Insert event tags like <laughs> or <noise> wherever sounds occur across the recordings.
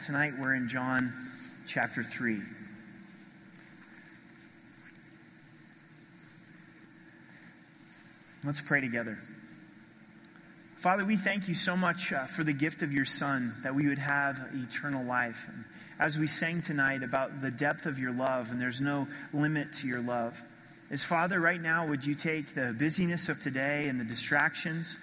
tonight we're in John chapter 3. Let's pray together. Father, we thank you so much uh, for the gift of your Son, that we would have eternal life. And as we sang tonight about the depth of your love, and there's no limit to your love. As Father, right now, would you take the busyness of today and the distractions,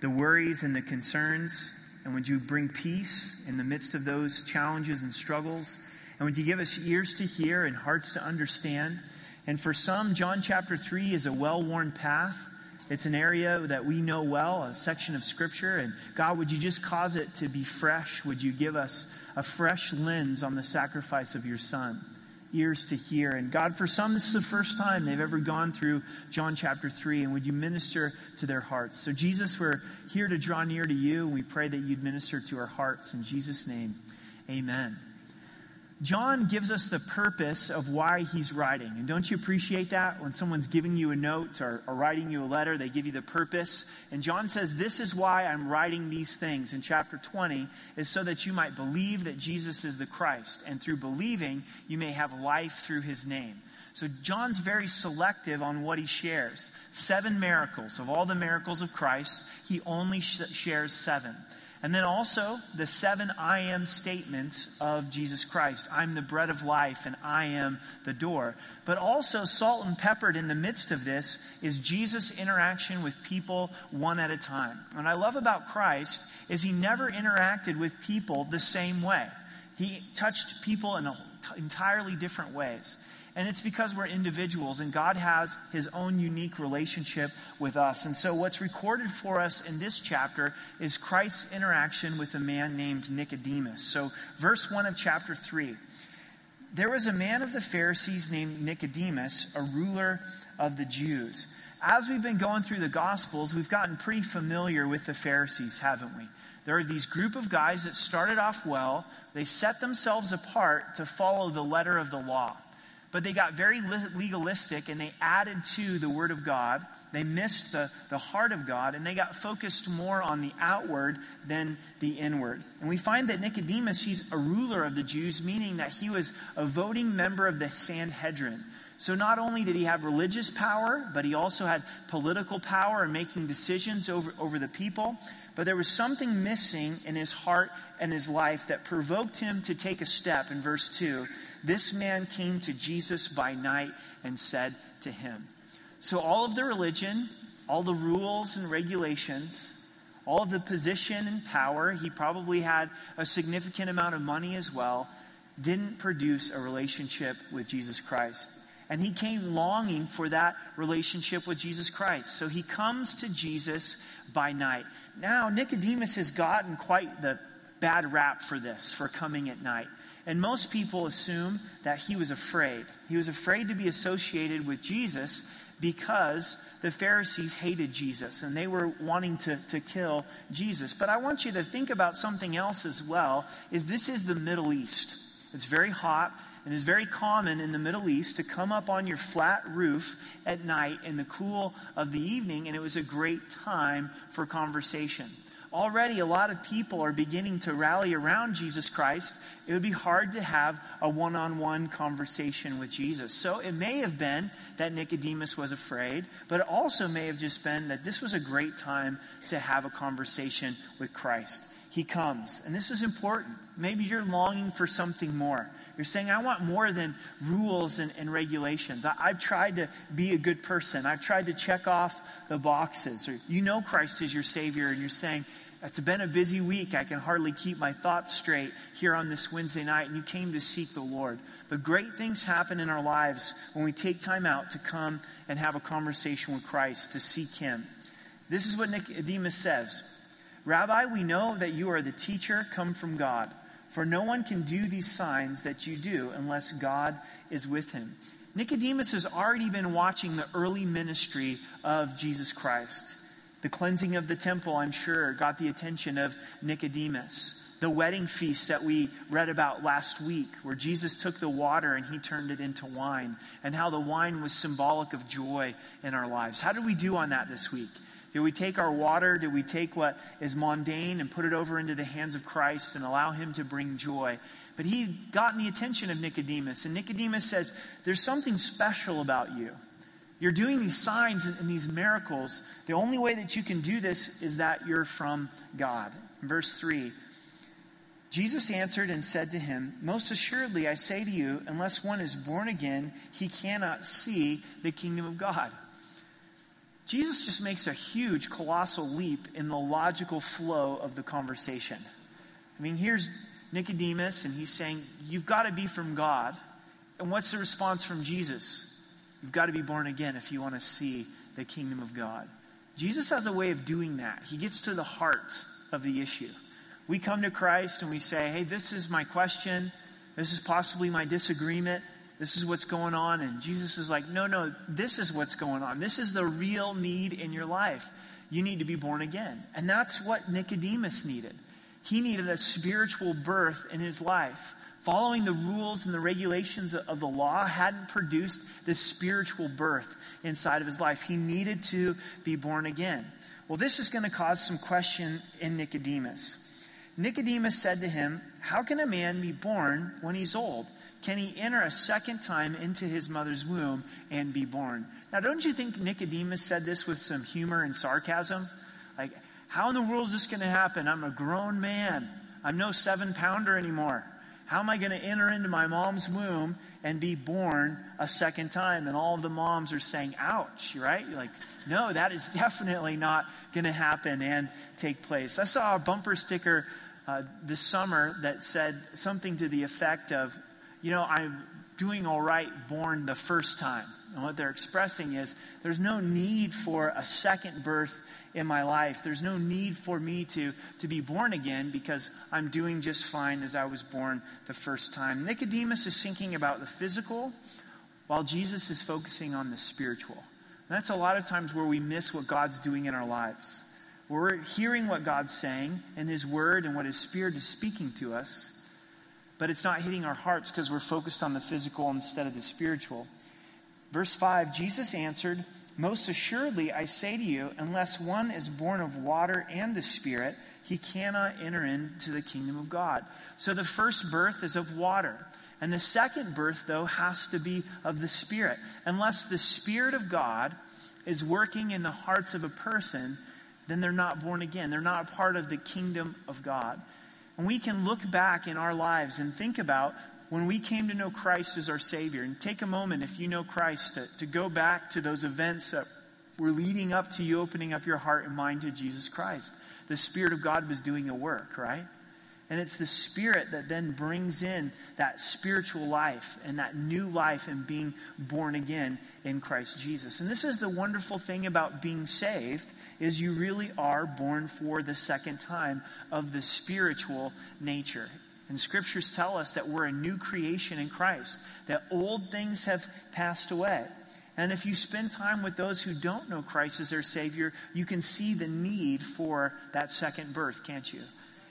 the worries and the concerns, and would you bring peace in the midst of those challenges and struggles? And would you give us ears to hear and hearts to understand? And for some, John chapter 3 is a well worn path it's an area that we know well, a section of Scripture. And God, would you just cause it to be fresh? Would you give us a fresh lens on the sacrifice of your Son? Ears to hear. And God, for some, this is the first time they've ever gone through John chapter 3. And would you minister to their hearts? So, Jesus, we're here to draw near to you. And we pray that you'd minister to our hearts. In Jesus' name, amen. John gives us the purpose of why he's writing. And don't you appreciate that? When someone's giving you a note or, or, writing you a letter, they give you the purpose. And John says, This is why I'm writing these things in chapter 20, is so that you might believe that Jesus is the Christ. And through believing, you may have life through his name. So John's very selective on what he shares. Seven miracles. Of all the miracles of Christ, he only sh- shares seven. And then also the seven I am statements of Jesus Christ. I'm the bread of life and I am the door. But also, salt and peppered in the midst of this is Jesus' interaction with people one at a time. What I love about Christ is he never interacted with people the same way. He touched people in entirely different ways. And it's because we're individuals and God has his own unique relationship with us. And so, what's recorded for us in this chapter is Christ's interaction with a man named Nicodemus. So, verse 1 of chapter 3 there was a man of the Pharisees named Nicodemus, a ruler of the Jews. As we've been going through the Gospels, we've gotten pretty familiar with the Pharisees, haven't we? There are these group of guys that started off well. They set themselves apart to follow the letter of the law. But they got very legalistic and they added to the Word of God. They missed the, the heart of God and they got focused more on the outward than the inward. And we find that Nicodemus, he's a ruler of the Jews, meaning that he was a voting member of the Sanhedrin. So not only did he have religious power, but he also had political power in making decisions over, over the people. But there was something missing in his heart and his life that provoked him to take a step in verse 2 this man came to Jesus by night and said to him. So, all of the religion, all the rules and regulations, all of the position and power, he probably had a significant amount of money as well, didn't produce a relationship with Jesus Christ. And he came longing for that relationship with Jesus Christ. So he comes to Jesus by night. Now, Nicodemus has gotten quite the bad rap for this, for coming at night. And most people assume that he was afraid. He was afraid to be associated with Jesus because the Pharisees hated Jesus and they were wanting to, to kill Jesus. But I want you to think about something else as well, is this is the Middle East. It's very hot and it's very common in the Middle East to come up on your flat roof at night in the cool of the evening, and it was a great time for conversation already a lot of people are beginning to rally around Jesus Christ, it would be hard to have a one on one conversation with Jesus. So it may have been that Nicodemus was afraid, but it also may have just been that this was a great time to have a conversation with Christ. He comes, and this is important. Maybe you're longing for something more. You're saying, I want more than rules and, and regulations. I, have tried to be a good person. I've tried to check off the boxes. Or you know Christ is your Savior, and you're saying, it's been a busy week. I can hardly keep my thoughts straight here on this Wednesday night, and you came to seek the Lord. But great things happen in our lives when we take time out to come and have a conversation with Christ, to seek Him. This is what Nicodemus says Rabbi, we know that you are the teacher come from God, for no one can do these signs that you do unless God is with him. Nicodemus has already been watching the early ministry of Jesus Christ. The cleansing of the temple, I'm sure, got the attention of Nicodemus. The wedding feast that we read about last week, where Jesus took the water and he turned it into wine, and how the wine was symbolic of joy in our lives. How did we do on that this week? Do we take our water? Do we take what is mundane and put it over into the hands of Christ and allow Him to bring joy? But he gotten the attention of Nicodemus, and Nicodemus says, There's something special about you. You're doing these signs and, these miracles. The only way that you can do this is that you're from God. verse 3 Jesus answered and said to him, Most assuredly, I say to you, unless one is born again, he cannot see the kingdom of God. Jesus just makes a huge, colossal leap in the logical flow of the conversation. I mean, here's Nicodemus, and he's saying, You've got to be from God. And what's the response from Jesus? You've got to be born again if you want to see the kingdom of God. Jesus has a way of doing that. He gets to the heart of the issue. We come to Christ and we say, Hey, this is my question. This is possibly my disagreement. This is what's going on. And Jesus is like, No, no, this is what's going on. This is the real need in your life. You need to be born again. And that's what Nicodemus needed. He needed a spiritual birth in his life. Following the rules and the regulations of the law hadn't produced this spiritual birth inside of his life. He needed to be born again. Well, this is going to cause some question in Nicodemus. Nicodemus said to him, How can a man be born when he's old? Can he enter a second time into his mother's womb and be born? Now, don't you think Nicodemus said this with some humor and sarcasm? Like, how in the world is this going to happen? I'm a grown man. I'm no seven pounder anymore. How am I going to enter into my mom's womb and be born a second time? And all the moms are saying, ouch, right? You're like, no, that is <laughs> definitely not going to happen and take place. I saw a bumper sticker uh, this summer that said something to the effect of, you know, I'm doing all right born the first time. And what they're expressing is there's no need for a second birth in my life. There's no need for me to, to be born again because I'm doing just fine as I was born the first time. Nicodemus is thinking about the physical while Jesus is focusing on the spiritual. And that's a lot of times where we miss what God's doing in our lives. We're hearing what God's saying in His Word and what His Spirit is speaking to us, but it's not hitting our hearts because we're focused on the physical instead of the spiritual. Verse 5 Jesus answered, most assuredly, I say to you, unless one is born of water and the Spirit, he cannot enter into the kingdom of God. So the first birth is of water. And the second birth, though, has to be of the Spirit. Unless the Spirit of God is working in the hearts of a person, then they're not born again. They're not a part of the kingdom of God. And we can look back in our lives and think about when we came to know Christ as our Savior, and take a moment, if you know Christ, to, to go back to those events that were leading up to you opening up your heart and mind to Jesus Christ. The Spirit of God was doing a work, right? And it's the Spirit that then brings in that spiritual life and that new life and being born again in Christ Jesus. And this is the wonderful thing about being saved is you really are born for the second time of the spiritual nature. And scriptures tell us that we're a new creation in Christ, that old things have passed away. And if you spend time with those who don't know Christ as their Savior, you can see the need for that second birth, can't you?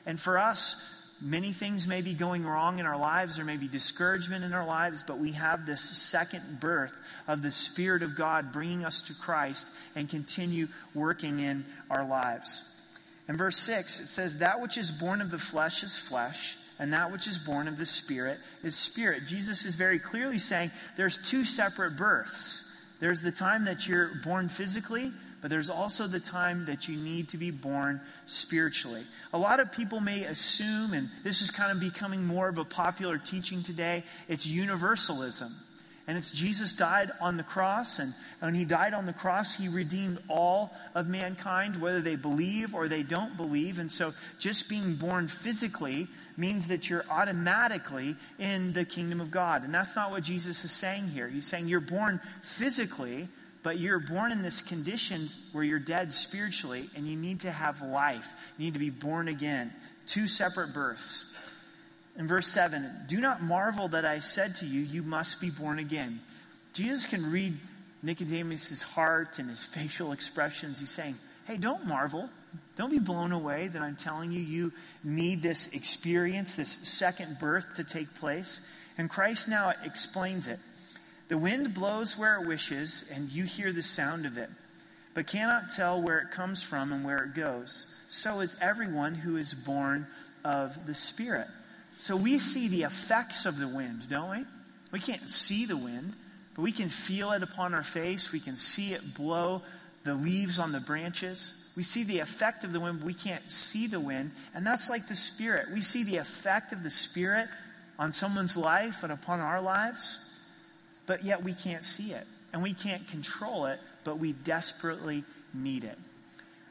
And for us, many things may be going wrong in our lives, there may be discouragement in our lives, but we have this second birth of the Spirit of God bringing us to Christ and continue working in our lives. In verse 6, it says, That which is born of the flesh is flesh and that which is born of the Spirit is spirit. Jesus is very clearly saying there's two separate births. There's the time that you're born physically, but there's also the time that you need to be born spiritually. A lot of people may assume, and this is kind of becoming more of a popular teaching today, it's universalism. And it's Jesus died on the cross, and when he died on the cross, he redeemed all of mankind, whether they believe or they don't believe. And so just being born physically means that you're automatically in the kingdom of God. And that's not what Jesus is saying here. He's saying you're born physically, but you're born in this condition where you're dead spiritually, and you need to have life. You need to be born again. Two separate births. In verse 7, do not marvel that I said to you, you must be born again. Jesus can read Nicodemus' heart and his facial expressions. He's saying, hey, don't marvel. Don't be blown away that I'm telling you you need this experience, this second birth to take place. And Christ now explains it. The wind blows where it wishes, and you hear the sound of it, but cannot tell where it comes from and where it goes. So is everyone who is born of the Spirit. So we see the effects of the wind, don't we? We can't see the wind, but we can feel it upon our face. We can see it blow the leaves on the branches. We see the effect of the wind, but we can't see the wind. And that's like the Spirit. We see the effect of the Spirit on someone's life and upon our lives, but yet we can't see it. And we can't control it, but we desperately need it.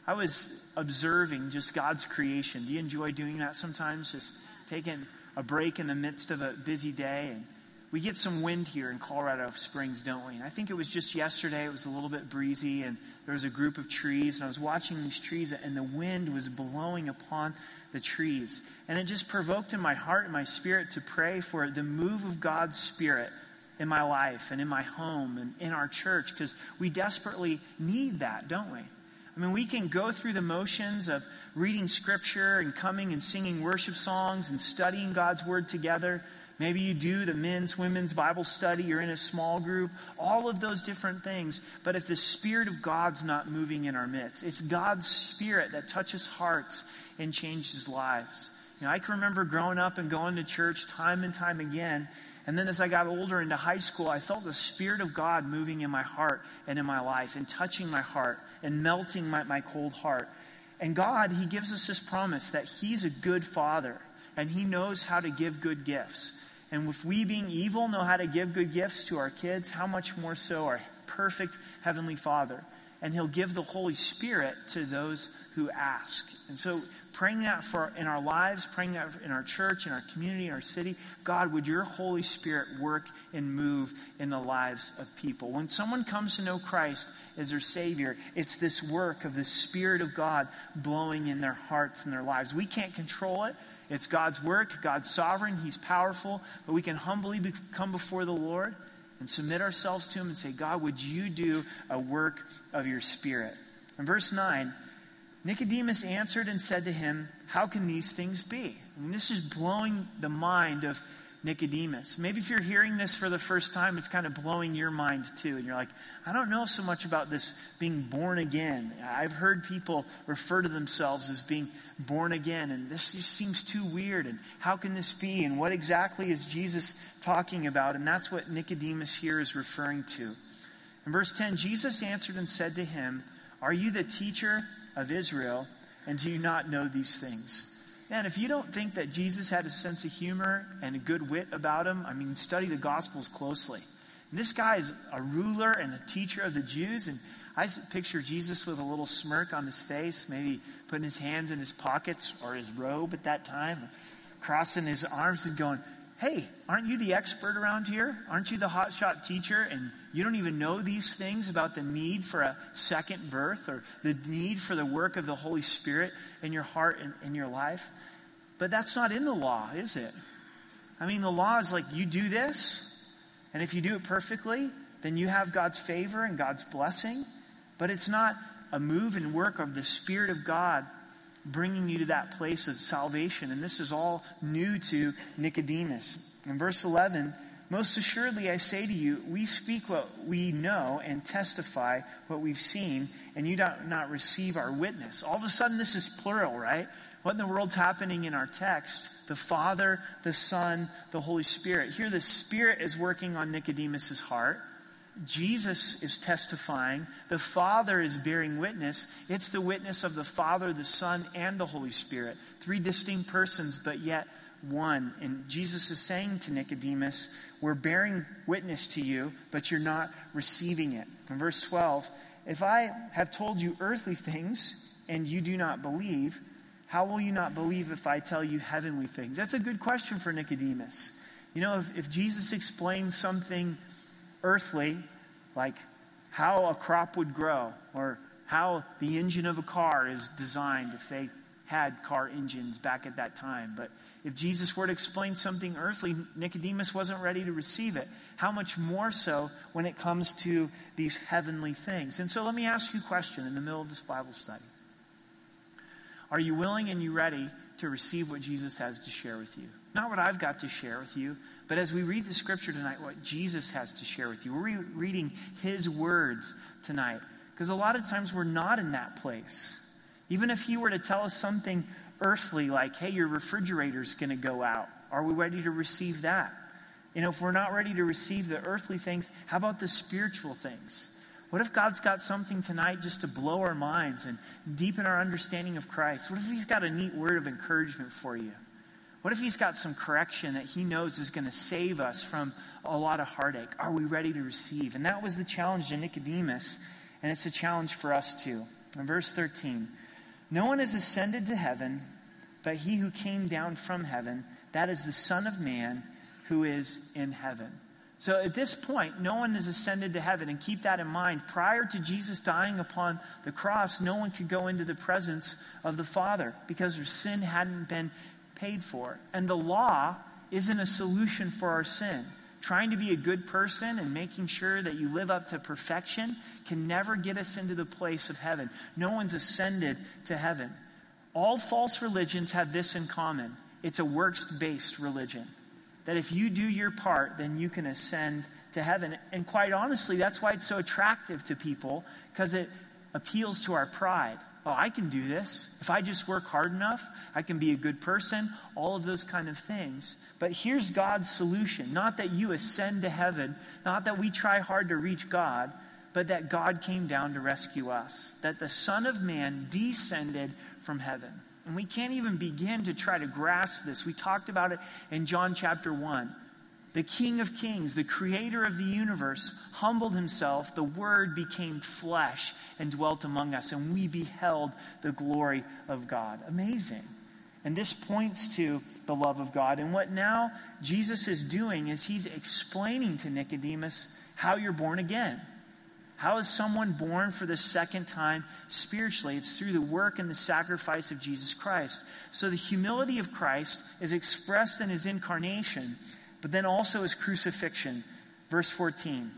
I was observing just God's creation. Do you enjoy doing that sometimes? Just taking a break in the midst of a busy day and we get some wind here in Colorado Springs, don't we? And I think it was just yesterday, it was a little bit breezy, and there was a group of trees, and I was watching these trees, and the wind was blowing upon the trees. And it just provoked in my heart and my spirit to pray for the move of God's Spirit in my life and in my home and in our church, because we desperately need that, don't we? I mean, we can go through the motions of reading scripture and coming and singing worship songs and studying God's word together. Maybe you do the men's, women's Bible study, you're in a small group, all of those different things. But if the Spirit of God's not moving in our midst, it's God's Spirit that touches hearts and changes lives. You know, I can remember growing up and going to church time and time again. And then as I got older into high school, I felt the Spirit of God moving in my heart and in my life and touching my heart and melting my, my cold heart. And God, He gives us this promise that He's a good Father and He knows how to give good gifts. And if we, being evil, know how to give good gifts to our kids, how much more so our perfect Heavenly Father? And He'll give the Holy Spirit to those who ask. And so, praying that for in our lives, praying that in our church, in our community, in our city, God, would your Holy Spirit work and move in the lives of people? When someone comes to know Christ as their Savior, it's this work of the Spirit of God blowing in their hearts and their lives. We can't control it. It's God's work, God's sovereign, He's powerful, but we can humbly be, come before the Lord and submit ourselves to Him and say, God, would you do a work of your Spirit? In verse 9, Nicodemus answered and said to him, How can these things be? I mean, this is blowing the mind of Nicodemus. Maybe if you're hearing this for the first time, it's kind of blowing your mind too. And you're like, I don't know so much about this being born again. I've heard people refer to themselves as being born again, and this just seems too weird. And how can this be? And what exactly is Jesus talking about? And that's what Nicodemus here is referring to. In verse 10, Jesus answered and said to him, Are you the teacher of Israel, and do you not know these things? Man, if you don't think that Jesus had a sense of humor and a good wit about him, I mean, study the Gospels closely. This guy is a ruler and a teacher of the Jews, and I picture Jesus with a little smirk on his face, maybe putting his hands in his pockets or his robe at that time, crossing his arms and going, Hey, aren't you the expert around here? Aren't you the hotshot teacher? And you don't even know these things about the need for a second birth or the need for the work of the Holy Spirit in your heart and in your life? But that's not in the law, is it? I mean, the law is like you do this, and if you do it perfectly, then you have God's favor and God's blessing. But it's not a move and work of the Spirit of God bringing you to that place of salvation. And this is all new to Nicodemus. In verse 11, most assuredly I say to you, we speak what we know and testify what we've seen, and you do not receive our witness. All of a sudden, this is plural, right? What in the world's happening in our text? The Father, the Son, the Holy Spirit. Here, the Spirit is working on Nicodemus's heart. Jesus is testifying. The Father is bearing witness. It's the witness of the Father, the Son, and the Holy Spirit. Three distinct persons, but yet one. And Jesus is saying to Nicodemus, We're bearing witness to you, but you're not receiving it. In verse 12, if I have told you earthly things and you do not believe, how will you not believe if I tell you heavenly things? That's a good question for Nicodemus. You know, if, if Jesus explains something earthly, like how a crop would grow or how the engine of a car is designed if they had car engines back at that time. But if Jesus were to explain something earthly, Nicodemus wasn't ready to receive it. How much more so when it comes to these heavenly things? And so let me ask you a question in the middle of this Bible study. Are you willing and you ready to receive what Jesus has to share with you? Not what I've got to share with you, but as we read the scripture tonight, what Jesus has to share with you, we're re- reading his words tonight. Because a lot of times we're not in that place. Even if He were to tell us something earthly, like, hey, your refrigerator's going to go out, are we ready to receive that? You know, if we're not ready to receive the earthly things, how about the spiritual things? What if God's got something tonight just to blow our minds and deepen our understanding of Christ? What if He's got a neat word of encouragement for you? What if He's got some correction that He knows is going to save us from a lot of heartache? Are we ready to receive? And that was the challenge to Nicodemus, and it's a challenge for us too. In verse 13, no one has ascended to heaven, but He who came down from heaven, that is the Son of Man who is in heaven. So at this point, no one has ascended to heaven. And keep that in mind. Prior to Jesus dying upon the cross, no one could go into the presence of the Father because their sin hadn't been paid for. And the law isn't a solution for our sin. Trying to be a good person and making sure that you live up to perfection can never get us into the place of heaven. No one's ascended to heaven. All false religions have this in common it's a works based religion that if you do your part, then you can ascend to heaven. And quite honestly, that's why it's so attractive to people, because it appeals to our pride. Oh, I can do this. If I just work hard enough, I can be a good person, all of those kind of things. But here's God's solution not that you ascend to heaven, not that we try hard to reach God, but that God came down to rescue us, that the Son of Man descended from heaven. And we can't even begin to try to grasp this. We talked about it in John chapter 1. The King of Kings, the creator of the universe, humbled himself. The Word became flesh and dwelt among us, and we beheld the glory of God. Amazing. And this points to the love of God. And what now Jesus is doing is he's explaining to Nicodemus how you're born again. How is someone born for the second time spiritually? It's through the work and the sacrifice of Jesus Christ. So the humility of Christ is expressed in his incarnation, but then also his crucifixion. Verse 14.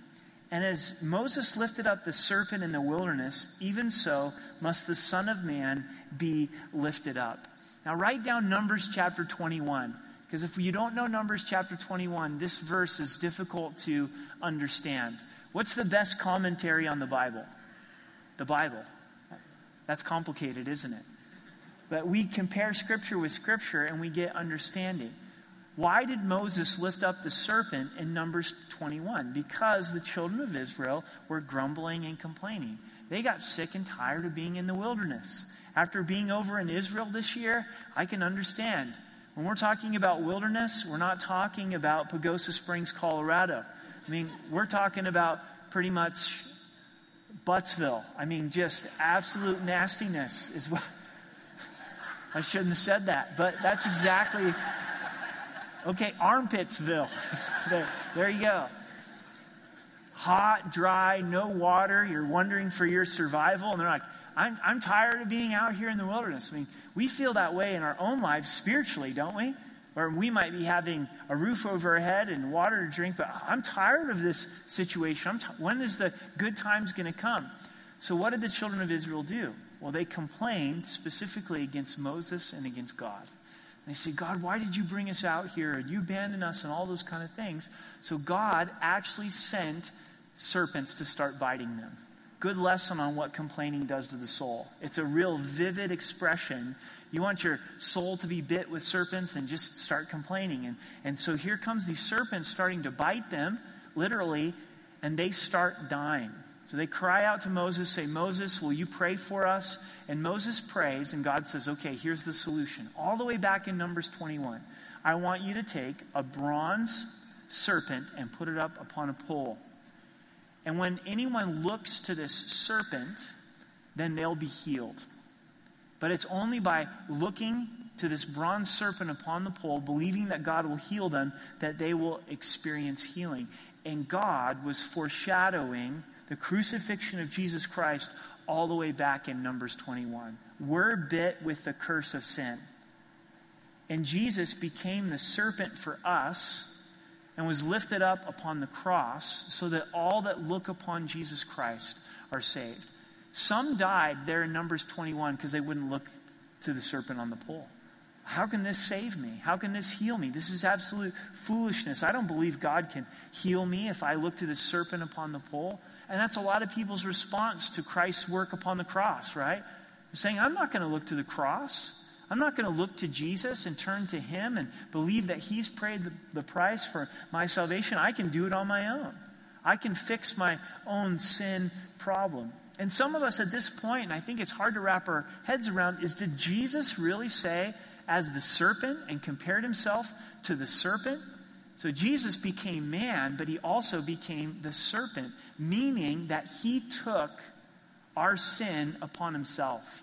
And as Moses lifted up the serpent in the wilderness, even so must the Son of Man be lifted up. Now, write down Numbers chapter 21, because if you don't know Numbers chapter 21, this verse is difficult to understand. What's the best commentary on the Bible? The Bible. That's complicated, isn't it? But we compare Scripture with Scripture and we get understanding. Why did Moses lift up the serpent in Numbers 21? Because the children of Israel were grumbling and complaining. They got sick and tired of being in the wilderness. After being over in Israel this year, I can understand. When we're talking about wilderness, we're not talking about Pagosa Springs, Colorado. I mean, we're talking about pretty much Buttsville. I mean, just absolute nastiness is what. <laughs> I shouldn't have said that, but that's exactly. Okay, Armpitsville. there, there you go. Hot, dry, no water. You're wondering for your survival. And they're like, I'm, I'm tired of being out here in the wilderness. I mean, we feel that way in our own lives spiritually, don't we? Or we might be having a roof over our head and water to drink, but I'm tired of this situation. T- when is the good times going to come? So, what did the children of Israel do? Well, they complained specifically against Moses and against God. They say, God, why did you bring us out here? And you abandoned us and all those kind of things. So, God actually sent serpents to start biting them. Good lesson on what complaining does to the soul. It's a real vivid expression you want your soul to be bit with serpents, then just start complaining. And, and so here comes these serpents starting to bite them, literally, and they start dying. So they cry out to Moses, say, Moses, will you pray for us? And Moses prays, and God says, okay, here's the solution. All the way back in Numbers 21, I want you to take a bronze serpent and put it up upon a pole. And when anyone looks to this serpent, then they'll be healed. But it's only by looking to this bronze serpent upon the pole, believing that God will heal them, that they will experience healing. And God was foreshadowing the crucifixion of Jesus Christ all the way back in Numbers 21. We're bit with the curse of sin. And Jesus became the serpent for us and was lifted up upon the cross so that all that look upon Jesus Christ are saved. Some died there in Numbers 21 because they wouldn't look to the serpent on the pole. how can this save me? How can this heal me? This is absolute foolishness. I don't believe God can heal me if I look to the serpent upon the pole. And that's a lot of people's response to Christ's work upon the cross, right? They're saying, I'm not going to look to the cross. I'm not going to look to Jesus and turn to Him and believe that He's paid the, the price for my salvation. I can do it on my own. I can fix my own sin problem. And some of us at this point, and I think it's hard to wrap our heads around, is did Jesus really say, as the serpent, and compared himself to the serpent? So Jesus became man, but he also became the serpent, meaning that he took our sin upon himself.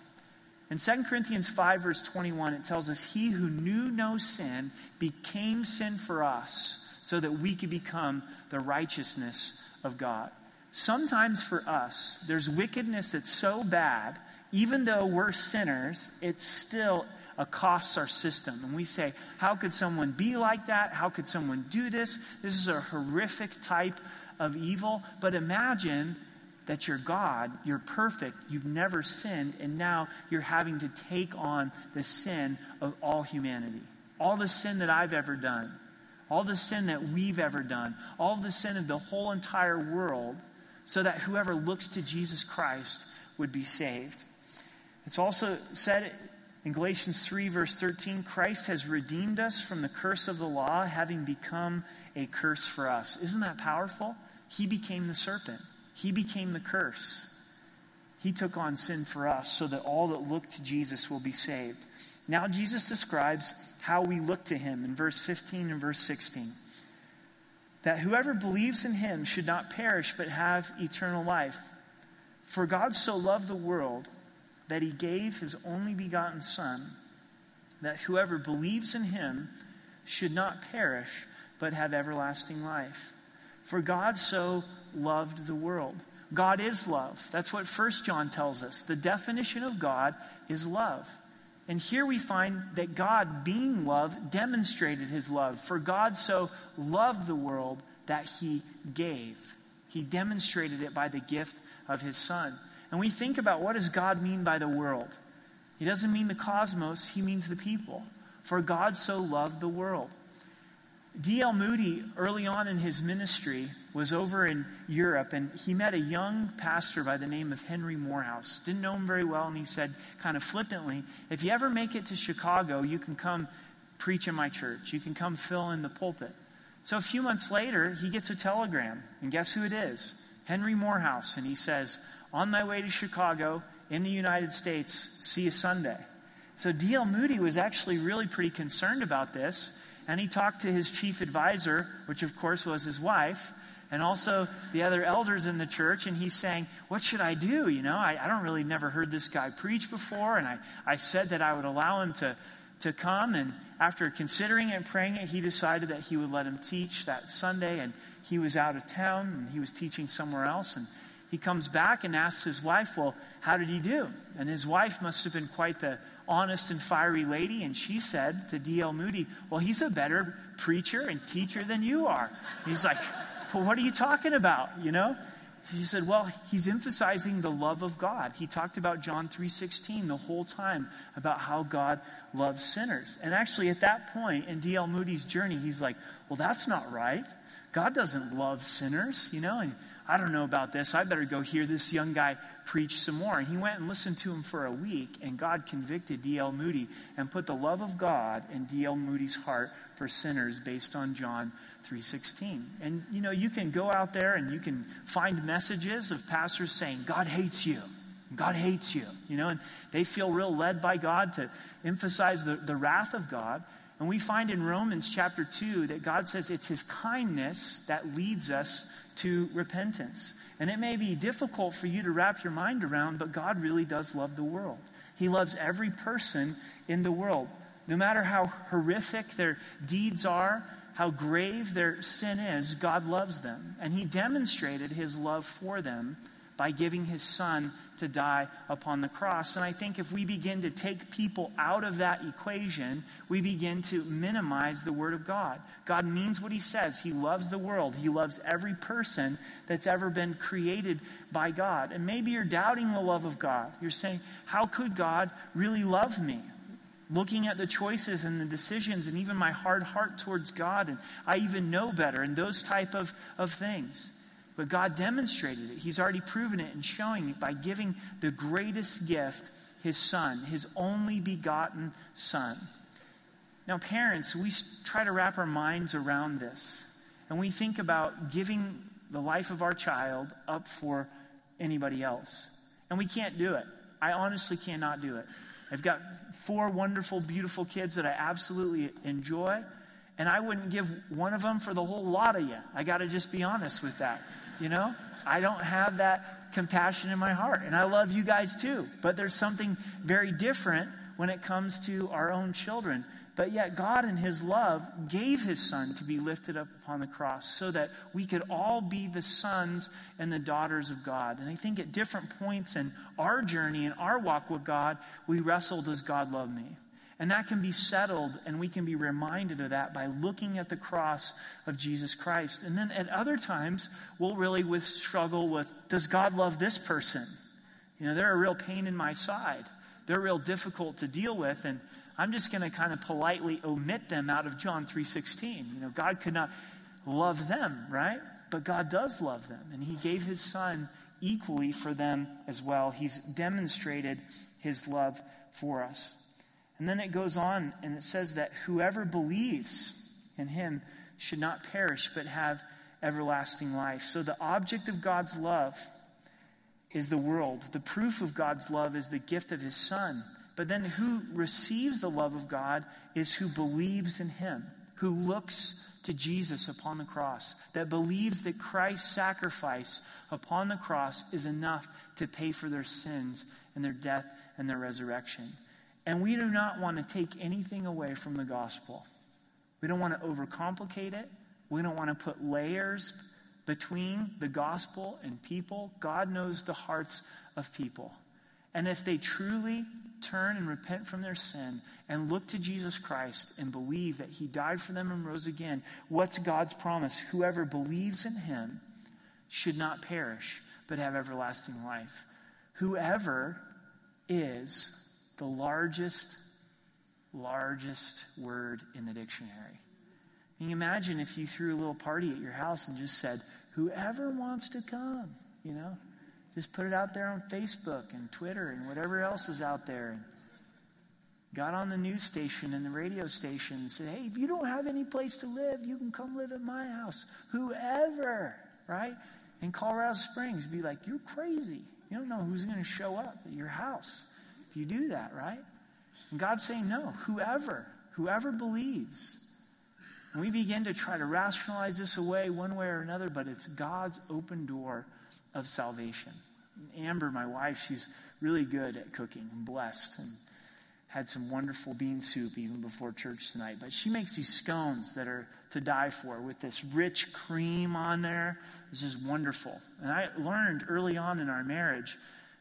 In 2 Corinthians 5, verse 21, it tells us, He who knew no sin became sin for us so that we could become the righteousness of God. Sometimes for us, there's wickedness that's so bad, even though we're sinners, it still accosts our system. And we say, How could someone be like that? How could someone do this? This is a horrific type of evil. But imagine that you're God, you're perfect, you've never sinned, and now you're having to take on the sin of all humanity. All the sin that I've ever done, all the sin that we've ever done, all the sin of the whole entire world, so that whoever looks to Jesus Christ would be saved. It's also said in Galatians 3, verse 13 Christ has redeemed us from the curse of the law, having become a curse for us. Isn't that powerful? He became the serpent. He became the curse. He took on sin for us so that all that look to Jesus will be saved. Now, Jesus describes how we look to him in verse 15 and verse 16. That whoever believes in him should not perish but have eternal life. For God so loved the world that he gave his only begotten Son, that whoever believes in him should not perish but have everlasting life. For God so loved the world. God is love. That's what First John tells us. The definition of God is love. And here we find that God, being love, demonstrated his love. For God so loved the world that he gave. He demonstrated it by the gift of his Son. And we think about what does God mean by the world? He doesn't mean the cosmos, he means the people. For God so loved the world. D.L. Moody, early on in his ministry, was over in Europe and he met a young pastor by the name of Henry Moorhouse. Didn't know him very well, and he said, kind of flippantly, If you ever make it to Chicago, you can come preach in my church. You can come fill in the pulpit. So a few months later, he gets a telegram, and guess who it is? Henry Moorhouse. And he says, On my way to Chicago in the United States, see you Sunday. So D.L. Moody was actually really pretty concerned about this. And he talked to his chief advisor, which of course was his wife, and also the other elders in the church. And he's saying, What should I do? You know, I, I don't really never heard this guy preach before. And I, I said that I would allow him to, to come. And after considering and praying it, he decided that he would let him teach that Sunday. And he was out of town and he was teaching somewhere else. And he comes back and asks his wife, Well, how did he do? And his wife must have been quite the honest and fiery lady, and she said to D.L. Moody, Well, he's a better preacher and teacher than you are. He's like, Well, what are you talking about? You know? He said, Well, he's emphasizing the love of God. He talked about John 3.16 the whole time about how God loves sinners. And actually, at that point in D.L. Moody's journey, he's like, Well, that's not right. God doesn't love sinners, you know? And I don't know about this. I better go hear this young guy preach some more. And he went and listened to him for a week, and God convicted D.L. Moody and put the love of God in D.L. Moody's heart for sinners based on John 3:16. And you know, you can go out there and you can find messages of pastors saying God hates you. God hates you, you know, and they feel real led by God to emphasize the, the wrath of God. And we find in Romans chapter 2 that God says it's his kindness that leads us to repentance. And it may be difficult for you to wrap your mind around, but God really does love the world. He loves every person in the world. No matter how horrific their deeds are, how grave their sin is, God loves them. And He demonstrated His love for them by giving his son to die upon the cross. And I think if we begin to take people out of that equation, we begin to minimize the word of God. God means what he says. He loves the world, he loves every person that's ever been created by God. And maybe you're doubting the love of God. You're saying, How could God really love me? looking at the choices and the decisions and even my hard heart towards God and I even know better and those type of, of things. But God demonstrated it. He's already proven it and showing it by giving the greatest gift, his son, his only begotten son. Now, parents, we try to wrap our minds around this. And we think about giving the life of our child up for anybody else. And we can't do it. I honestly cannot do it. I've got four wonderful, beautiful kids that I absolutely enjoy, and I wouldn't give one of them for the whole lot of you. I got to just be honest with that. You know, I don't have that compassion in my heart, and I love you guys too. But there's something very different when it comes to our own children. But yet, God, in His love, gave His Son to be lifted up upon the cross so that we could all be the sons and the daughters of God. And I think at different points in our journey, in our walk with God, we wrestle Does God love me? And that can be settled, and we can be reminded of that by looking at the cross of Jesus Christ. And then at other times, we'll really with struggle with Does God love this person? You know, they're a real pain in my side. They're real difficult to deal with. And I'm just going to kind of politely omit them out of John 3:16. You know, God could not love them, right? But God does love them, and he gave his son equally for them as well. He's demonstrated his love for us. And then it goes on and it says that whoever believes in him should not perish but have everlasting life. So the object of God's love is the world. The proof of God's love is the gift of his son. But then who receives the love of God is who believes in him, who looks to Jesus upon the cross, that believes that Christ's sacrifice upon the cross is enough to pay for their sins and their death and their resurrection. And we do not want to take anything away from the gospel. We don't want to overcomplicate it. We don't want to put layers between the gospel and people. God knows the hearts of people. And if they truly turn and repent from their sin and look to Jesus Christ and believe that he died for them and rose again, what's God's promise? Whoever believes in him should not perish, but have everlasting life. Whoever is the largest, largest word in the dictionary. Can you imagine if you threw a little party at your house and just said, whoever wants to come, you know? Just put it out there on Facebook and Twitter and whatever else is out there. And got on the news station and the radio station and said, hey, if you don't have any place to live, you can come live at my house. Whoever, right? In Colorado Springs, be like, you're crazy. You don't know who's going to show up at your house if you do that, right? And God's saying, no, whoever, whoever believes. And we begin to try to rationalize this away one way or another, but it's God's open door of salvation. Amber, my wife, she's really good at cooking and blessed and had some wonderful bean soup even before church tonight. But she makes these scones that are to die for with this rich cream on there. It's just wonderful. And I learned early on in our marriage,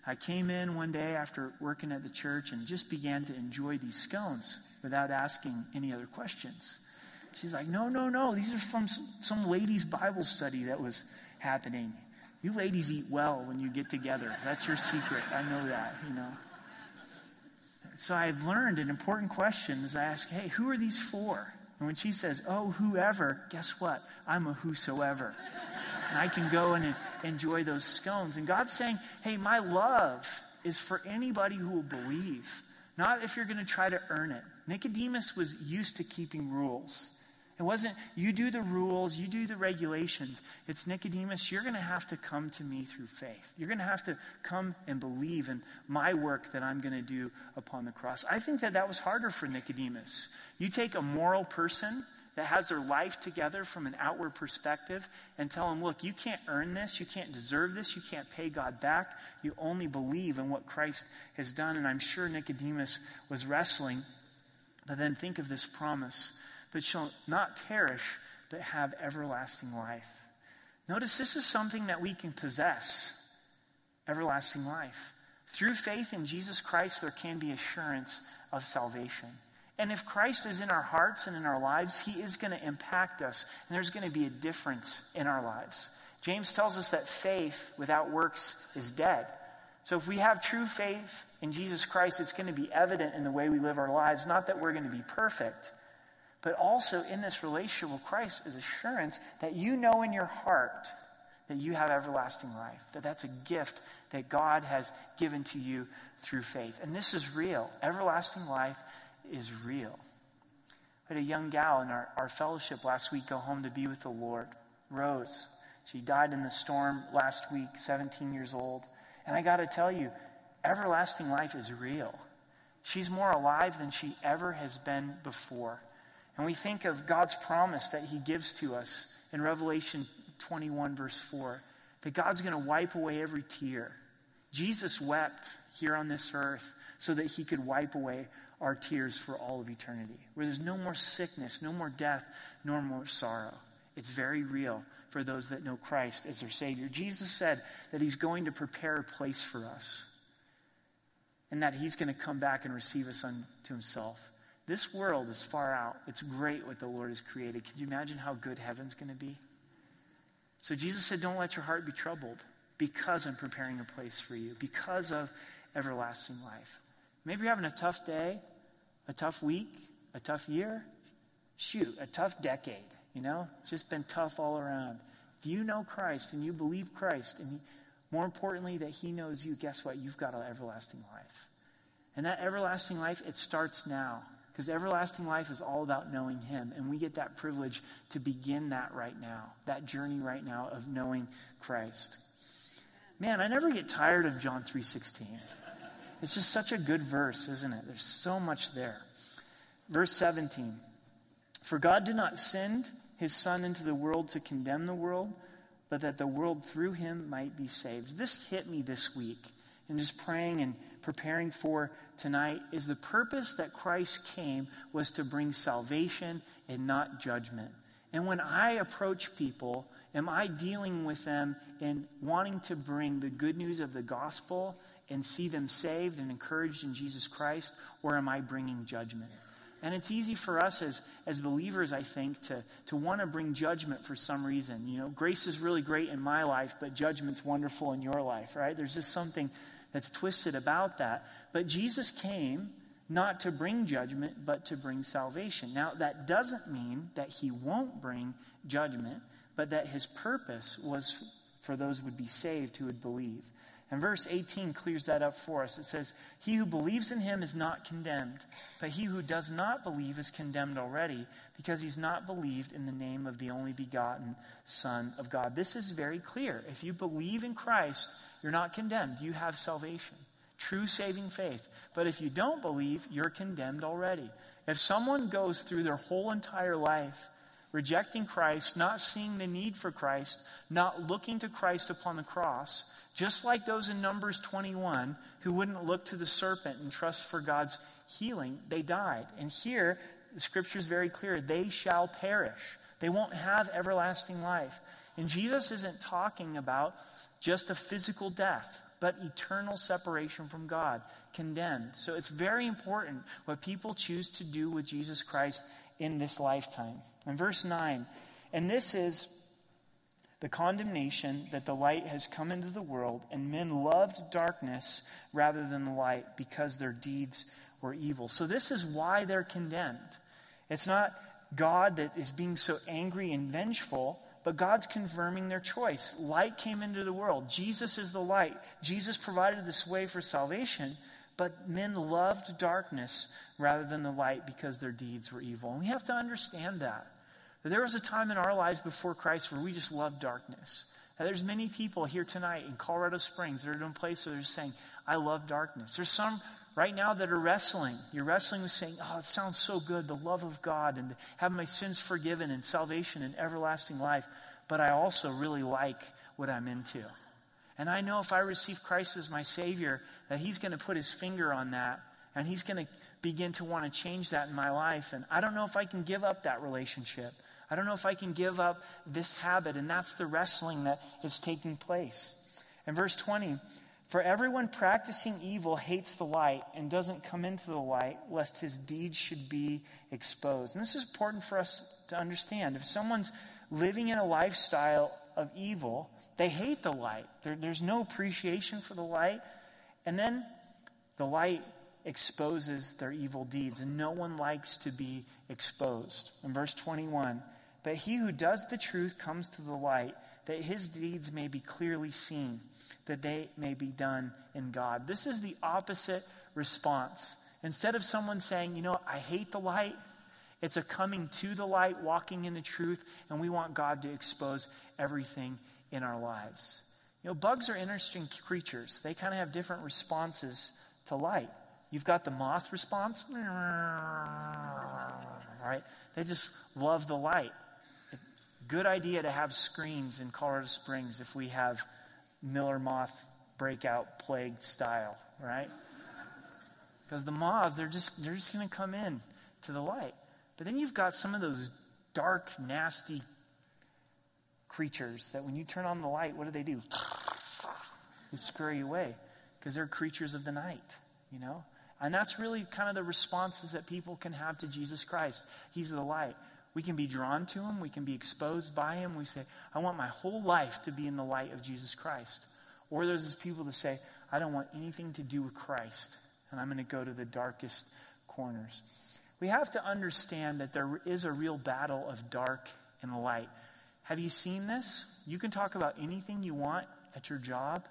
I came in one day after working at the church and just began to enjoy these scones without asking any other questions. She's like, no, no, no. These are from some ladies' Bible study that was happening. You ladies eat well when you get together. That's your secret. I know that, you know. So I've learned an important question is I ask, hey, who are these for? And when she says, oh, whoever, guess what? I'm a whosoever. And I can go and enjoy those scones. And God's saying, hey, my love is for anybody who will believe, not if you're going to try to earn it. Nicodemus was used to keeping rules. It wasn't, you do the rules, you do the regulations. It's Nicodemus, you're going to have to come to me through faith. You're going to have to come and believe in my work that I'm going to do upon the cross. I think that that was harder for Nicodemus. You take a moral person that has their life together from an outward perspective and tell them, look, you can't earn this, you can't deserve this, you can't pay God back. You only believe in what Christ has done. And I'm sure Nicodemus was wrestling. But then think of this promise but shall not perish, but have everlasting life. Notice this is something that we can possess everlasting life. Through faith in Jesus Christ, there can be assurance of salvation. And if Christ is in our hearts and in our lives, he is going to impact us, and there's going to be a difference in our lives. James tells us that faith without works is dead. So if we have true faith in Jesus Christ, it's going to be evident in the way we live our lives. Not that we're going to be perfect, but also in this relationship with Christ is assurance that you know in your heart that you have everlasting life, that that's a gift that God has given to you through faith. And this is real. Everlasting life is real. We had a young gal in our, our fellowship last week go home to be with the Lord, Rose. She died in the storm last week, 17 years old. And I got to tell you, everlasting life is real. She's more alive than she ever has been before. And we think of God's promise that He gives to us in Revelation 21, verse 4, that God's going to wipe away every tear. Jesus wept here on this earth so that He could wipe away our tears for all of eternity, where there's no more sickness, no more death, nor more sorrow. It's very real for those that know Christ as their Savior. Jesus said that He's going to prepare a place for us and that He's going to come back and receive us unto Himself. This world is far out. It's great what the Lord has created. Can you imagine how good heaven's going to be? So Jesus said, Don't let your heart be troubled because I'm preparing a place for you, because of everlasting life. Maybe you're having a tough day, a tough week, a tough year. Shoot, a tough decade, you know? Just been tough all around. If you know Christ and you believe Christ, and more importantly, that He knows you, guess what? You've got an everlasting life. And that everlasting life, it starts now. Because everlasting life is all about knowing Him. And we get that privilege to begin that right now, that journey right now of knowing Christ. Man, I never get tired of John 3.16. It's just such a good verse, isn't it? There's so much there. Verse 17. For God did not send his Son into the world to condemn the world, but that the world through him might be saved. This hit me this week and just praying and preparing for tonight is the purpose that Christ came was to bring salvation and not judgment. And when I approach people, am I dealing with them in wanting to bring the good news of the gospel and see them saved and encouraged in Jesus Christ, or am I bringing judgment? And it's easy for us as, as believers, I think, to, to want to bring judgment for some reason. You know, grace is really great in my life, but judgment's wonderful in your life, right? There's just something that's twisted about that. But Jesus came not to bring judgment, but to bring salvation. Now, that doesn't mean that he won't bring judgment, but that his purpose was for those would be saved who would believe. And verse 18 clears that up for us. It says, He who believes in him is not condemned, but he who does not believe is condemned already, because he's not believed in the name of the only begotten Son of God. This is very clear. If you believe in Christ, you're not condemned. You have salvation, true saving faith. But if you don't believe, you're condemned already. If someone goes through their whole entire life rejecting Christ, not seeing the need for Christ, not looking to Christ upon the cross, just like those in Numbers 21 who wouldn't look to the serpent and trust for God's healing, they died. And here, the scripture is very clear they shall perish. They won't have everlasting life. And Jesus isn't talking about just a physical death, but eternal separation from God, condemned. So it's very important what people choose to do with Jesus Christ in this lifetime. In verse 9, and this is the condemnation that the light has come into the world, and men loved darkness rather than the light because their deeds were evil. So, this is why they're condemned. It's not God that is being so angry and vengeful, but God's confirming their choice. Light came into the world. Jesus is the light. Jesus provided this way for salvation, but men loved darkness rather than the light because their deeds were evil. And we have to understand that. There was a time in our lives before Christ where we just loved darkness. There's many people here tonight in Colorado Springs that are in a place where they're saying, I love darkness. There's some right now that are wrestling. You're wrestling with saying, Oh, it sounds so good, the love of God and have my sins forgiven and salvation and everlasting life. But I also really like what I'm into. And I know if I receive Christ as my Savior, that He's going to put His finger on that and He's going to begin to want to change that in my life. And I don't know if I can give up that relationship. I don't know if I can give up this habit. And that's the wrestling that is taking place. In verse 20, for everyone practicing evil hates the light and doesn't come into the light, lest his deeds should be exposed. And this is important for us to understand. If someone's living in a lifestyle of evil, they hate the light. There, there's no appreciation for the light. And then the light exposes their evil deeds, and no one likes to be exposed. In verse 21, but he who does the truth comes to the light, that his deeds may be clearly seen, that they may be done in God. This is the opposite response. Instead of someone saying, you know, I hate the light, it's a coming to the light, walking in the truth, and we want God to expose everything in our lives. You know, bugs are interesting creatures. They kind of have different responses to light. You've got the moth response, right? They just love the light. Good idea to have screens in Colorado Springs if we have Miller moth breakout plague style, right? Because the moths, they're just they're just going to come in to the light. But then you've got some of those dark, nasty creatures that when you turn on the light, what do they do? They scurry away because they're creatures of the night, you know? And that's really kind of the responses that people can have to Jesus Christ. He's the light. We can be drawn to him, we can be exposed by him. We say, I want my whole life to be in the light of Jesus Christ. Or there's these people that say, I don't want anything to do with Christ, and I'm going to go to the darkest corners. We have to understand that there is a real battle of dark and light. Have you seen this? You can talk about anything you want at your job.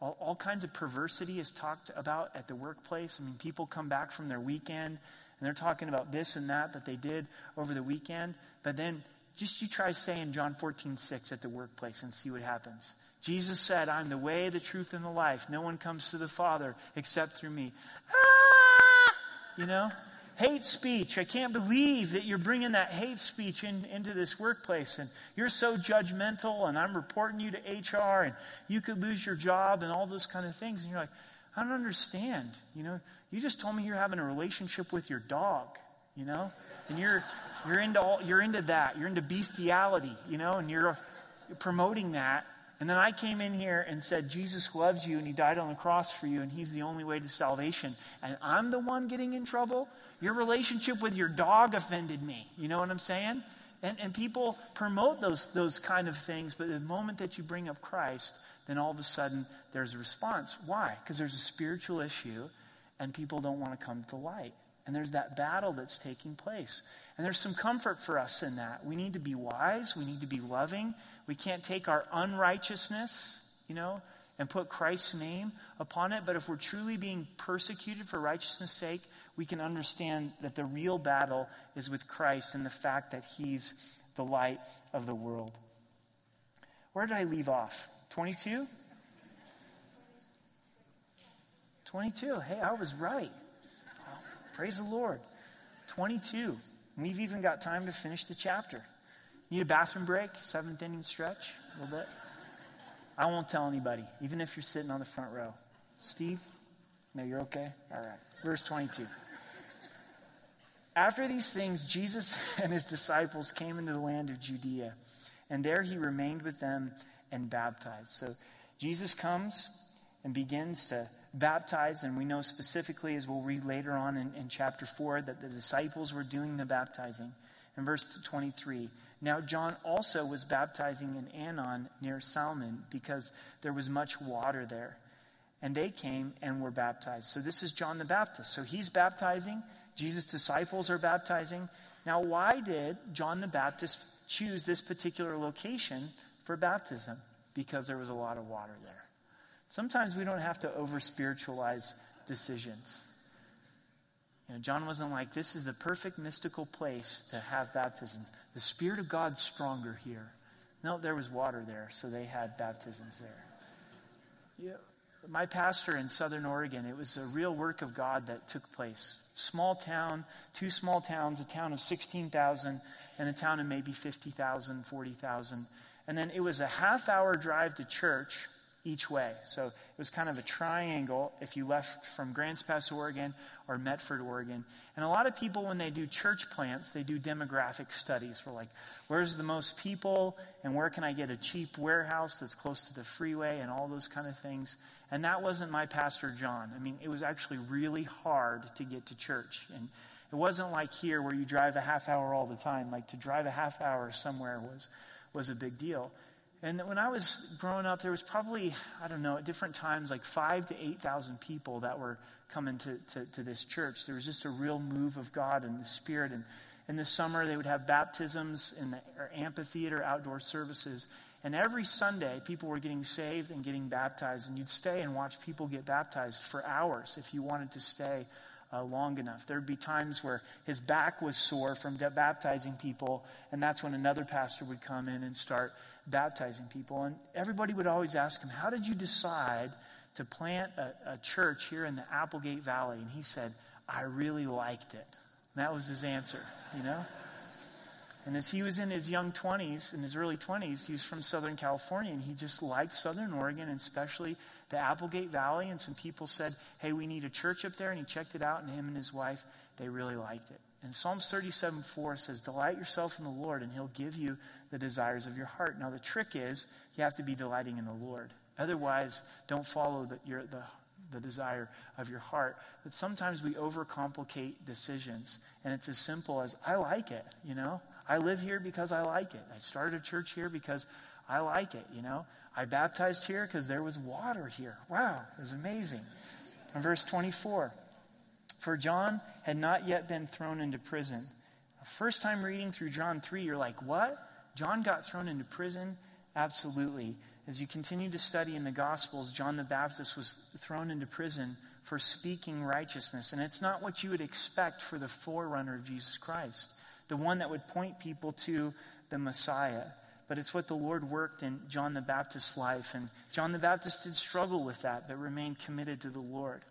All, all, kinds of perversity is talked about at the workplace. I mean, people come back from their weekend and they're talking about this and that that they did over the weekend. But then just you try saying John 14, 6 at the workplace and see what happens. Jesus said, I'm the way, the truth, and the life. No one comes to the Father except through me. Ah! You know? Hate speech. I can't believe that you're bringing that hate speech in, into this workplace and you're so judgmental and I'm reporting you to HR and you could lose your job and all those kind of things. And you're like, I don't understand. You know, you just told me you're having a relationship with your dog, you know, and you're, you're into all, you're into that. You're into bestiality, you know, and you're promoting that. And then I came in here and said, Jesus loves you and he died on the cross for you and he's the only way to salvation. And I'm the one getting in trouble? Your relationship with your dog offended me. You know what I'm saying? And, and people promote those, those kind of things, but the moment that you bring up Christ, then all of a sudden there's a response. Why? Because there's a spiritual issue and people don't want to come to the light. And there's that battle that's taking place. And there's some comfort for us in that. We need to be wise, we need to be loving. We can't take our unrighteousness, you know, and put Christ's name upon it. But if we're truly being persecuted for righteousness' sake, we can understand that the real battle is with Christ and the fact that He's the light of the world. Where did I leave off? 22? 22. Hey, I was right. Praise the Lord. 22. We've even got time to finish the chapter. Need a bathroom break? Seventh inning stretch? A little bit? I won't tell anybody, even if you're sitting on the front row. Steve? No, you're okay? All right. Verse 22. After these things, Jesus <laughs> and his disciples came into the land of Judea, and there he remained with them and baptized. So Jesus comes and begins to baptize, and we know specifically, as we'll read later on in, in chapter 4, that the disciples were doing the baptizing. In verse 23, now John also was baptizing in Aenon near Salim because there was much water there. And they came and were baptized. So this is John the Baptist. So he's baptizing. Jesus' disciples are baptizing. Now, why did John the Baptist choose this particular location for baptism? Because there was a lot of water there. Sometimes we don't have to over spiritualize decisions. You know, John wasn't like, this is the perfect mystical place to have baptism. The Spirit of God's stronger here. No, there was water there, so they had baptisms there. Yeah, my pastor in Southern Oregon, it was a real work of God that took place. Small town, two small towns, a town of 16,000 and a town of maybe 50,000, 40,000. And then it was a half hour drive to church each way. So it was kind of a triangle if you left from Grants Pass, Oregon or Medford, Oregon. And a lot of people, when they do church plants, they do demographic studies for like, where's the most people and where can I get a cheap warehouse that's close to the freeway and all those kind of things. And that wasn't my pastor, John. I mean, it was actually really hard to get to church. And it wasn't like here where you drive a half hour all the time. Like to drive a half hour somewhere was, was a big deal. And when I was growing up, there was probably, I don't know, at different times, like five to 8,000 people that were coming to, to, to, this church. There was just a real move of God and the Spirit. And in the summer, they would have baptisms in the amphitheater, outdoor services. And every Sunday, people were getting saved and getting baptized. And you'd stay and watch people get baptized for hours if you wanted to stay uh, long enough. There'd be times where his back was sore from baptizing people, and that's when another pastor would come in and start baptizing people. And everybody would always ask him, How did you decide to plant a, a church here in the Applegate Valley? And he said, I really liked it. And that was his answer, you know? And as he was in his young 20s, in his early 20s, he was from Southern California, and he just liked Southern Oregon, and especially the Applegate Valley. And some people said, Hey, we need a church up there. And he checked it out, and him and his wife, they really liked it. And Psalms 37 4 says, Delight yourself in the Lord, and he'll give you the desires of your heart. Now, the trick is you have to be delighting in the Lord. Otherwise, don't follow the, your, the, the desire of your heart. But sometimes we overcomplicate decisions, and it's as simple as, I like it, you know? I live here because I like it. I started a church here because I like it, you know? I baptized here because there was water here. Wow, it was amazing. In verse 24, for John had not yet been thrown into prison. First time reading through John 3, you're like, what? John got thrown into prison? Absolutely. As you continue to study in the Gospels, John the Baptist was thrown into prison for speaking righteousness. And it's not what you would expect for the forerunner of Jesus Christ, the one that would point people to the Messiah. But it's what the Lord worked in John the Baptist's life. And John the Baptist did struggle with that, but remained committed to the Lord.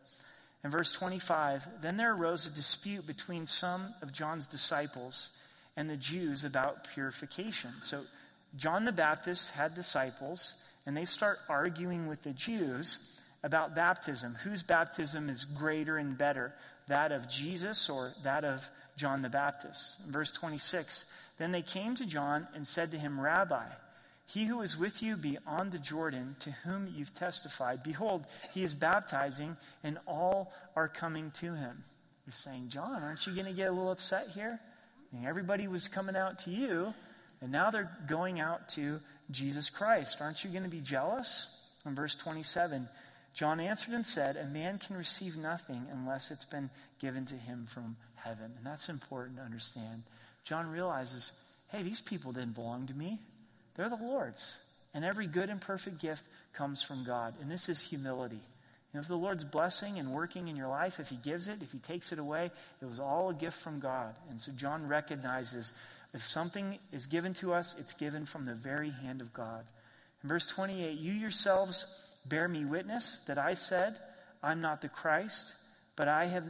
In verse 25, then there arose a dispute between some of John's disciples and the Jews about purification. So John the Baptist had disciples, and they start arguing with the Jews about baptism. Whose baptism is greater and better, that of Jesus or that of John the Baptist? In verse 26, then they came to John and said to him, Rabbi, he who is with you beyond the Jordan, to whom you've testified, behold, he is baptizing, and all are coming to him. You're saying, John, aren't you going to get a little upset here? everybody was coming out to you, and now they're going out to Jesus Christ. Aren't you going to be jealous? In verse 27, John answered and said, A man can receive nothing unless it's been given to him from heaven. And that's important to understand. John realizes, hey, these people didn't belong to me. They're the Lord's. And every good and perfect gift comes from God. And this is humility. If the Lord's blessing and working in your life, if He gives it, if He takes it away, it was all a gift from God. And so John recognizes if something is given to us, it's given from the very hand of God. In verse 28, you yourselves bear me witness that I said, I'm not the Christ, but I have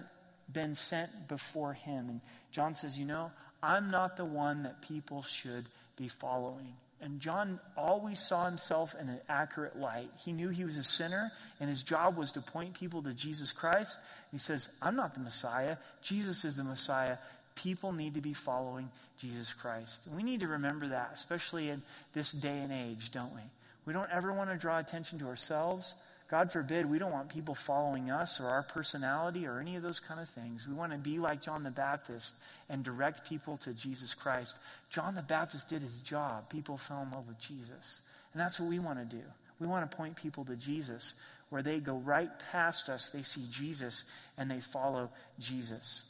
been sent before Him. And John says, You know, I'm not the one that people should be following. And John always saw himself in an accurate light. He knew he was a sinner, and his job was to point people to Jesus Christ. he says, I'm not the Messiah. Jesus is the Messiah. People need to be following Jesus Christ. We need to remember that, especially in this day and age, don't we? We don't ever want to draw attention to ourselves. God forbid, we don't want people following us or our personality or any of those kind of things. We want to be like John the Baptist and direct people to Jesus Christ. John the Baptist did his job. People fell in love with Jesus. And that's what we want to do. We want to point people to Jesus, where they go right past us, they see Jesus, and they follow Jesus.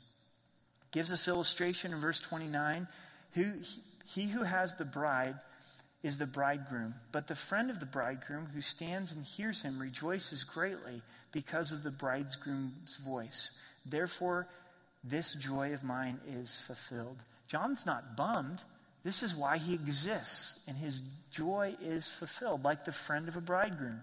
Gives us illustration in verse 29. Who, he who has the bride is the bridegroom. But the friend of the bridegroom who stands and hears him rejoices greatly because of the bridegroom's voice. Therefore, this joy of mine is fulfilled. John's not bummed. This is why he exists, and his joy is fulfilled, like the friend of a bridegroom.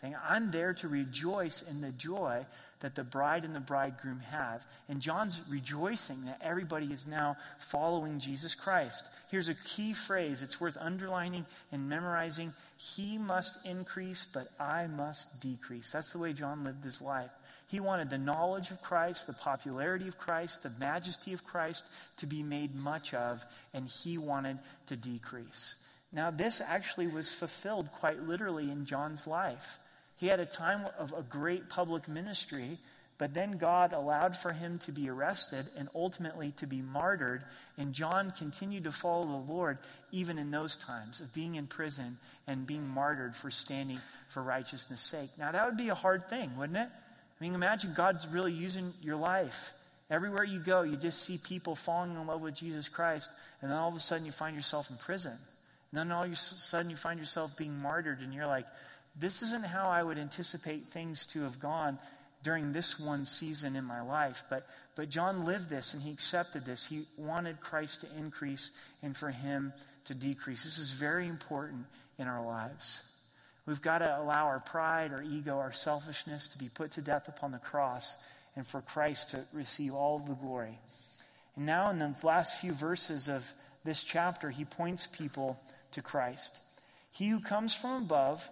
Saying, I'm there to rejoice in the joy that the bride and the bridegroom have. And John's rejoicing that everybody is now following Jesus Christ. Here's a key phrase it's worth underlining and memorizing He must increase, but I must decrease. That's the way John lived his life. He wanted the knowledge of Christ, the popularity of Christ, the majesty of Christ to be made much of, and he wanted to decrease. Now, this actually was fulfilled quite literally in John's life. He had a time of a great public ministry, But then God allowed for him to be arrested and ultimately to be martyred. And John continued to follow the Lord even in those times of being in prison and being martyred for standing for righteousness' sake. Now, that would be a hard thing, wouldn't it? I mean, imagine God's really using your life. Everywhere you go, you just see people falling in love with Jesus Christ, and then all of a sudden you find yourself in prison. And then all of a sudden you find yourself being martyred, and you're like, this isn't how I would anticipate things to have gone during this one season in my life. But, but John lived this and he accepted this. He wanted Christ to increase and for him to decrease. This is very important in our lives. We've got to allow our pride, our ego, our selfishness to be put to death upon the cross and for Christ to receive all the glory. And now, in the last few verses of this chapter, he points people to Christ. He who comes from above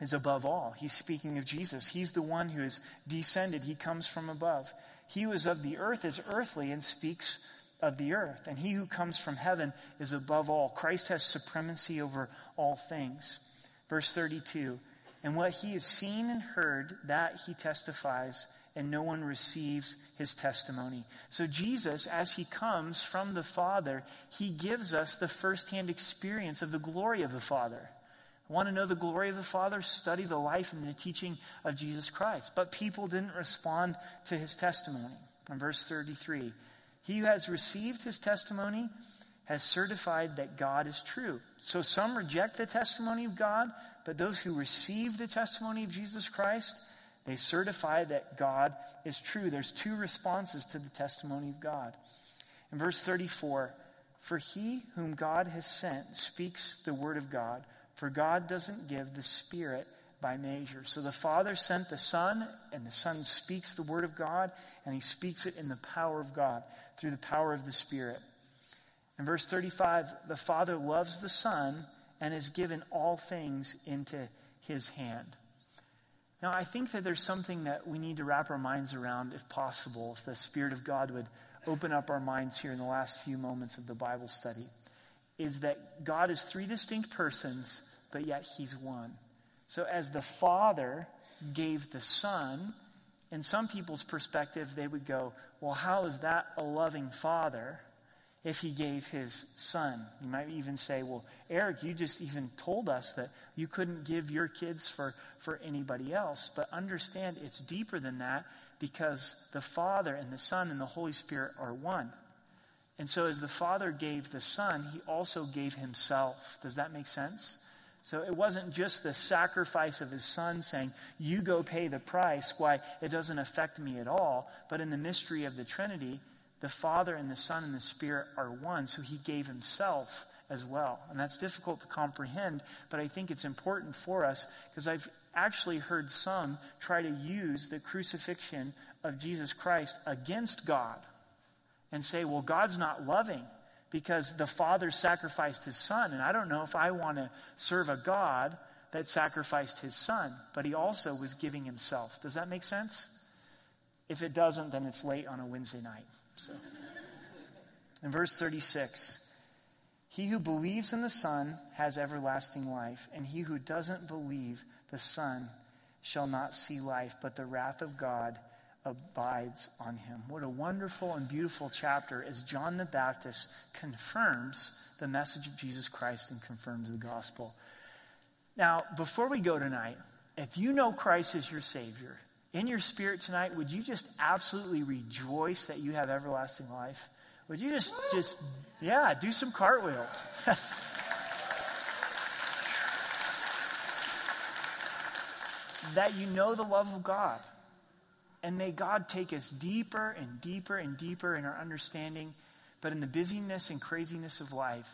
is above all. He's speaking of Jesus. He's the one who is descended. He comes from above. He who is of the earth is earthly and speaks of the earth. And he who comes from heaven is above all. Christ has supremacy over all things. Verse 32 And what he has seen and heard, that he testifies, and no one receives his testimony. So, Jesus, as he comes from the Father, he gives us the firsthand experience of the glory of the Father. Want to know the glory of the Father? Study the life and the teaching of Jesus Christ. But people didn't respond to his testimony. In verse 33, he who has received his testimony has certified that God is true. So some reject the testimony of God, but those who receive the testimony of Jesus Christ, they certify that God is true. There's two responses to the testimony of God. In verse 34, for he whom God has sent speaks the word of God. For God doesn't give the Spirit by measure. So the Father sent the Son, and the Son speaks the Word of God, and he speaks it in the power of God, through the power of the Spirit. In verse 35, the Father loves the Son and has given all things into his hand. Now, I think that there's something that we need to wrap our minds around, if possible, if the Spirit of God would open up our minds here in the last few moments of the Bible study is that God is three distinct persons, but yet He's one. So, as the Father gave the Son, in some people's perspective, they would go, Well, how is that a loving Father if He gave His Son? You might even say, Well, Eric, you just even told us that you couldn't give your kids for, for anybody else. But understand it's deeper than that because the Father and the Son and the Holy Spirit are one. And so, as the Father gave the Son, He also gave Himself. Does that make sense? So, it wasn't just the sacrifice of His Son saying, You go pay the price, why it doesn't affect me at all. But in the mystery of the Trinity, the Father and the Son and the Spirit are one. So, He gave Himself as well. And that's difficult to comprehend, but I think it's important for us because I've actually heard some try to use the crucifixion of Jesus Christ against God and say, well, God's not loving because the Father sacrificed his Son. And I don't know if I want to serve a God that sacrificed his Son, but he also was giving himself. Does that make sense? If it doesn't, then it's late on a Wednesday night. So, in verse 36, he who believes in the Son has everlasting life, and he who doesn't believe the Son shall not see life, but the wrath of God abides on him. What a wonderful and beautiful chapter as John the Baptist confirms the message of Jesus Christ and confirms the gospel. Now, before we go tonight, if you know Christ as your Savior, in your spirit tonight, would you just absolutely rejoice that you have everlasting life? Would you just, just, yeah, do some cartwheels? <laughs> that you know the love of God and may God take us deeper and deeper and deeper in our understanding. But in the busyness and craziness of life,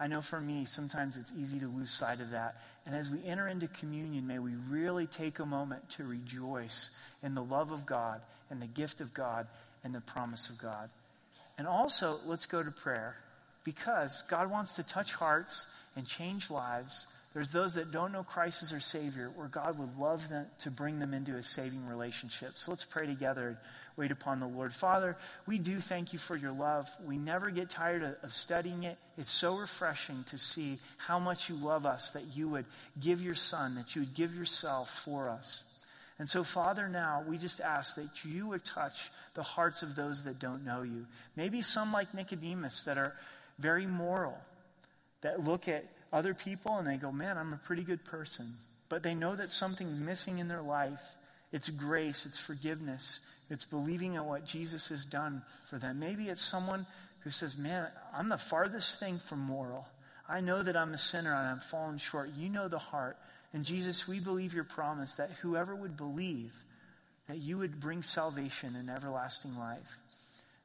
I know for me, sometimes it's easy to lose sight of that. And as we enter into communion, may we really take a moment to rejoice in the love of God and the gift of God and the promise of God. And also, let's go to prayer because God wants to touch hearts and change lives there's those that don't know Christ as their Savior, where God would love them to bring them into a saving relationship. So let's pray together and wait upon the Lord. Father, we do thank you for your love. We never get tired of, of studying it. It's so refreshing to see how much you love us, that you would give your Son, that you would give yourself for us. And so, Father, now we just ask that you would touch the hearts of those that don't know you. Maybe some like Nicodemus that are very moral, that look at other people and they go, man, I'm a pretty good person. But they know that something's missing in their life. It's grace, it's forgiveness, it's believing in what Jesus has done for them. Maybe it's someone who says, man, I'm the farthest thing from moral. I know that I'm a sinner and I'm falling short. You know the heart. And Jesus, we believe your promise that whoever would believe, that you would bring salvation and everlasting life.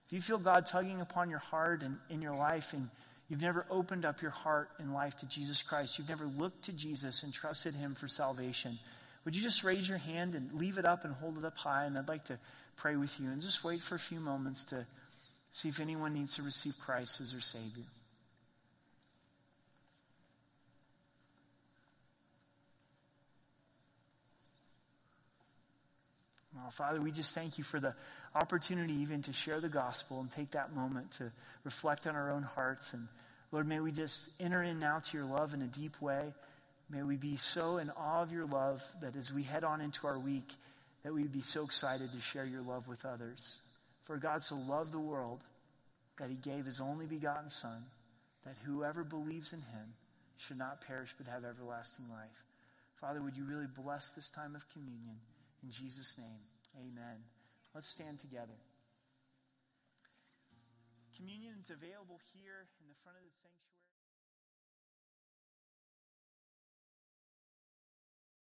If you feel God tugging upon your heart and in your life and you've never opened up your heart and life to Jesus Christ, you've never looked to Jesus and trusted him for salvation, would you just raise your hand and leave it up and hold it up high? And I'd like to pray with you and just wait for a few moments to see if anyone needs to receive Christ as their Savior. Well, Father, we just thank you for the opportunity even to share the gospel and take that moment to reflect on our own hearts. And Lord, may we just enter in now to your love in a deep way. May we be so in awe of your love that as we head on into our week, that we'd be so excited to share your love with others. For God so loved the world that he gave his only begotten Son, that whoever believes in him should not perish but have everlasting life. Father, would you really bless this time of communion? In Jesus' name, amen. Let's stand together. Communion is available here in the front of the sanctuary.